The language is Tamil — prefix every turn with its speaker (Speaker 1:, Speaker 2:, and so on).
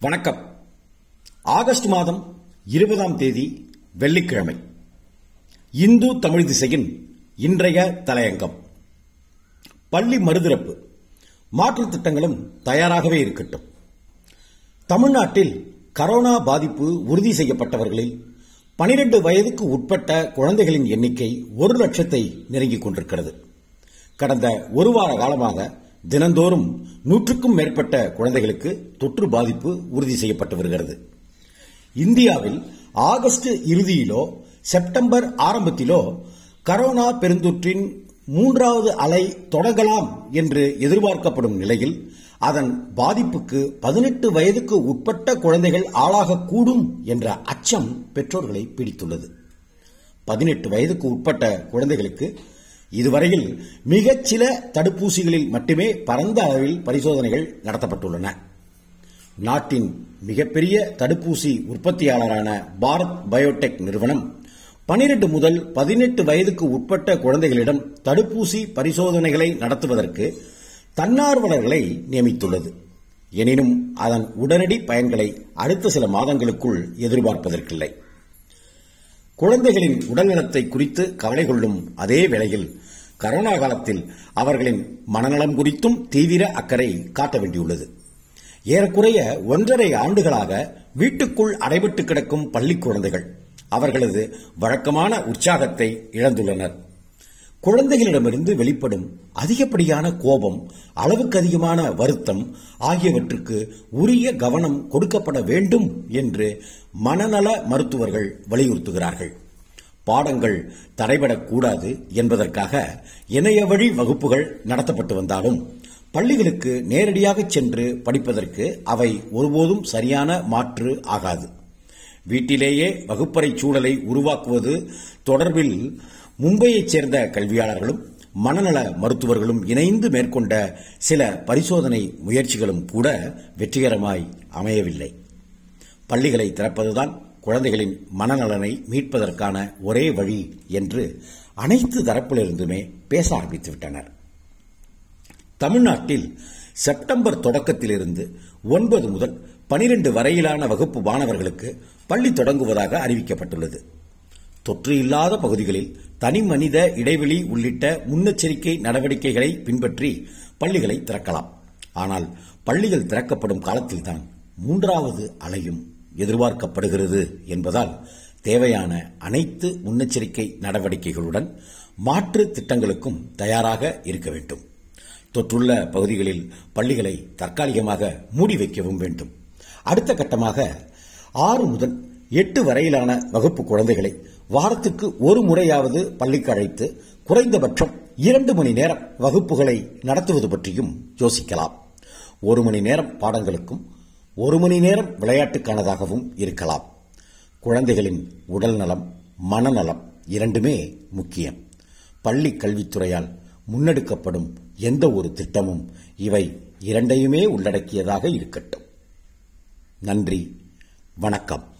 Speaker 1: வணக்கம். ஆகஸ்ட் மாதம் இருபதாம் தேதி வெள்ளிக்கிழமை. இந்து தமிழ் திசையின் இன்றைய தலையங்கம். பள்ளி மறுதிறப்பு. மாற்றுத் திட்டங்களும் தயாராகவே இருக்கட்டும். தமிழ்நாட்டில் கரோனா பாதிப்பு உறுதி செய்யப்பட்டவர்களில் 12 வயதுக்கு உட்பட்ட குழந்தைகளின் எண்ணிக்கை ஒரு லட்சத்தை நெருங்கிக் கொண்டிருக்கிறது. கடந்த ஒரு வார காலமாக தினந்தோறும் நூற்றுக்கும் மேற்பட்ட குழந்தைகளுக்கு தொற்று பாதிப்பு உறுதி செய்யப்பட்டு வருகிறது. இந்தியாவில் ஆகஸ்ட் இறுதியிலோ செப்டம்பர் ஆரம்பத்திலோ கரோனா பெருந்தொற்றின் மூன்றாவது அலை தொடங்கலாம் என்று எதிர்பார்க்கப்படும் நிலையில் அதன் பாதிப்புக்கு பதினெட்டு வயதுக்கு உட்பட்ட குழந்தைகள் ஆளாகக்கூடும் என்ற அச்சம் பெற்றோர்களை பிடித்துள்ளது. பதினெட்டு வயதுக்கு உட்பட்ட குழந்தைகளுக்கு இதுவரையில் மிகச் சில தடுப்பூசிகளில் மட்டுமே பரந்த அளவில் பரிசோதனைகள் நடத்தப்பட்டுள்ளன. நாட்டின் மிகப்பெரிய தடுப்பூசி உற்பத்தியாளரான பாரத் பயோடெக் நிறுவனம் 12 முதல் பதினெட்டு வயதுக்கு உட்பட்ட குழந்தைகளிடம் தடுப்பூசி பரிசோதனைகளை நடத்துவதற்கு தன்னார்வலர்களை நியமித்துள்ளது. எனினும் அதன் உடனடி பயன்களை அடுத்த சில மாதங்களுக்குள் எதிர்பார்ப்பதற்கில்லை. குழந்தைகளின் உடல்நலத்தை குறித்து கவலை கொள்ளும் அதே வேளையில் கரோனா காலத்தில் அவர்களின் மனநலம் குறித்தும் தீவிர அக்கறை காட்ட வேண்டியுள்ளது. ஏறக்குறைய ஒன்றரை ஆண்டுகளாக வீட்டுக்குள் அடைபட்டு கிடக்கும் பள்ளி குழந்தைகள் அவர்களது வழக்கமான உற்சாகத்தை இழந்துள்ளனர். குழந்தைகளிடமிருந்து வெளிப்படும் அதிகப்படியான கோபம் அளவுக்கு அதிகமான வருத்தம் ஆகியவற்றுக்கு உரிய கவனம் கொடுக்கப்பட வேண்டும் என்று மனநல மருத்துவர்கள் வலியுறுத்துகிறார்கள். பாடங்கள் தடைபடக்கூடாது என்பதற்காக இணைய வழி வகுப்புகள் நடத்தப்பட்டு வந்தாலும் பள்ளிகளுக்கு நேரடியாக சென்று படிப்பதற்கு அவை ஒருபோதும் சரியான மாற்று ஆகாது. வீட்டிலேயே வகுப்பறை சூழலை உருவாக்குவது தொடர்பில் மும்பையைச் சேர்ந்த கல்வியாளர்களும் மனநல மருத்துவர்களும் இணைந்து மேற்கொண்ட சில பரிசோதனை முயற்சிகளும் கூட வெற்றிகரமாய் அமையவில்லை. பள்ளிகளை திறப்பதுதான் குழந்தைகளின் மனநலனை மீட்பதற்கான ஒரே வழி என்று அனைத்து தரப்பிலிருந்துமே பேச ஆரம்பித்துவிட்டனர் தமிழ்நாட்டில் செப்டம்பர் தொடக்கத்திலிருந்து ஒன்பது முதல் பனிரெண்டு வரையிலான வகுப்பு மாணவர்களுக்கு பள்ளி தொடங்குவதாக அறிவிக்கப்பட்டுள்ளது. தொற்று இல்லாத பகுதிகளில் தனி மனித இடைவெளி உள்ளிட்ட முன்னெச்சரிக்கை நடவடிக்கைகளை பின்பற்றி பள்ளிகளை திறக்கலாம். ஆனால் பள்ளிகள் திறக்கப்படும் காலத்தில்தான் மூன்றாவது அலையும் எதிர்பார்க்கப்படுகிறது என்பதால் தேவையான அனைத்து முன்னெச்சரிக்கை நடவடிக்கைகளுடன் மாற்று திட்டங்களுக்கும் தயாராக இருக்க வேண்டும். தொற்றுள்ள பகுதிகளில் பள்ளிகளை தற்காலிகமாக மூடி வைக்கவும் வேண்டும். அடுத்த கட்டமாக ஆறு முதல் எட்டு வரையிலான வகுப்பு குழந்தைகளை வாரத்துக்கு ஒரு முறையாவது பள்ளிக்கு அழைத்து குறைந்தபட்சம் இரண்டு மணி நேரம் வகுப்புகளை நடத்துவது பற்றியும் யோசிக்கலாம். ஒரு மணி நேரம் பாடங்களுக்கும் ஒரு மணி நேரம் விளையாட்டுக்கானதாகவும் இருக்கலாம். குழந்தைகளின் உடல் நலம் மனநலம் இரண்டுமே முக்கியம். பள்ளி கல்வித்துறையால் முன்னெடுக்கப்படும் எந்த ஒரு திட்டமும் இவை இரண்டையுமே உள்ளடக்கியதாக இருக்கட்டும். நன்றி. வணக்கம்.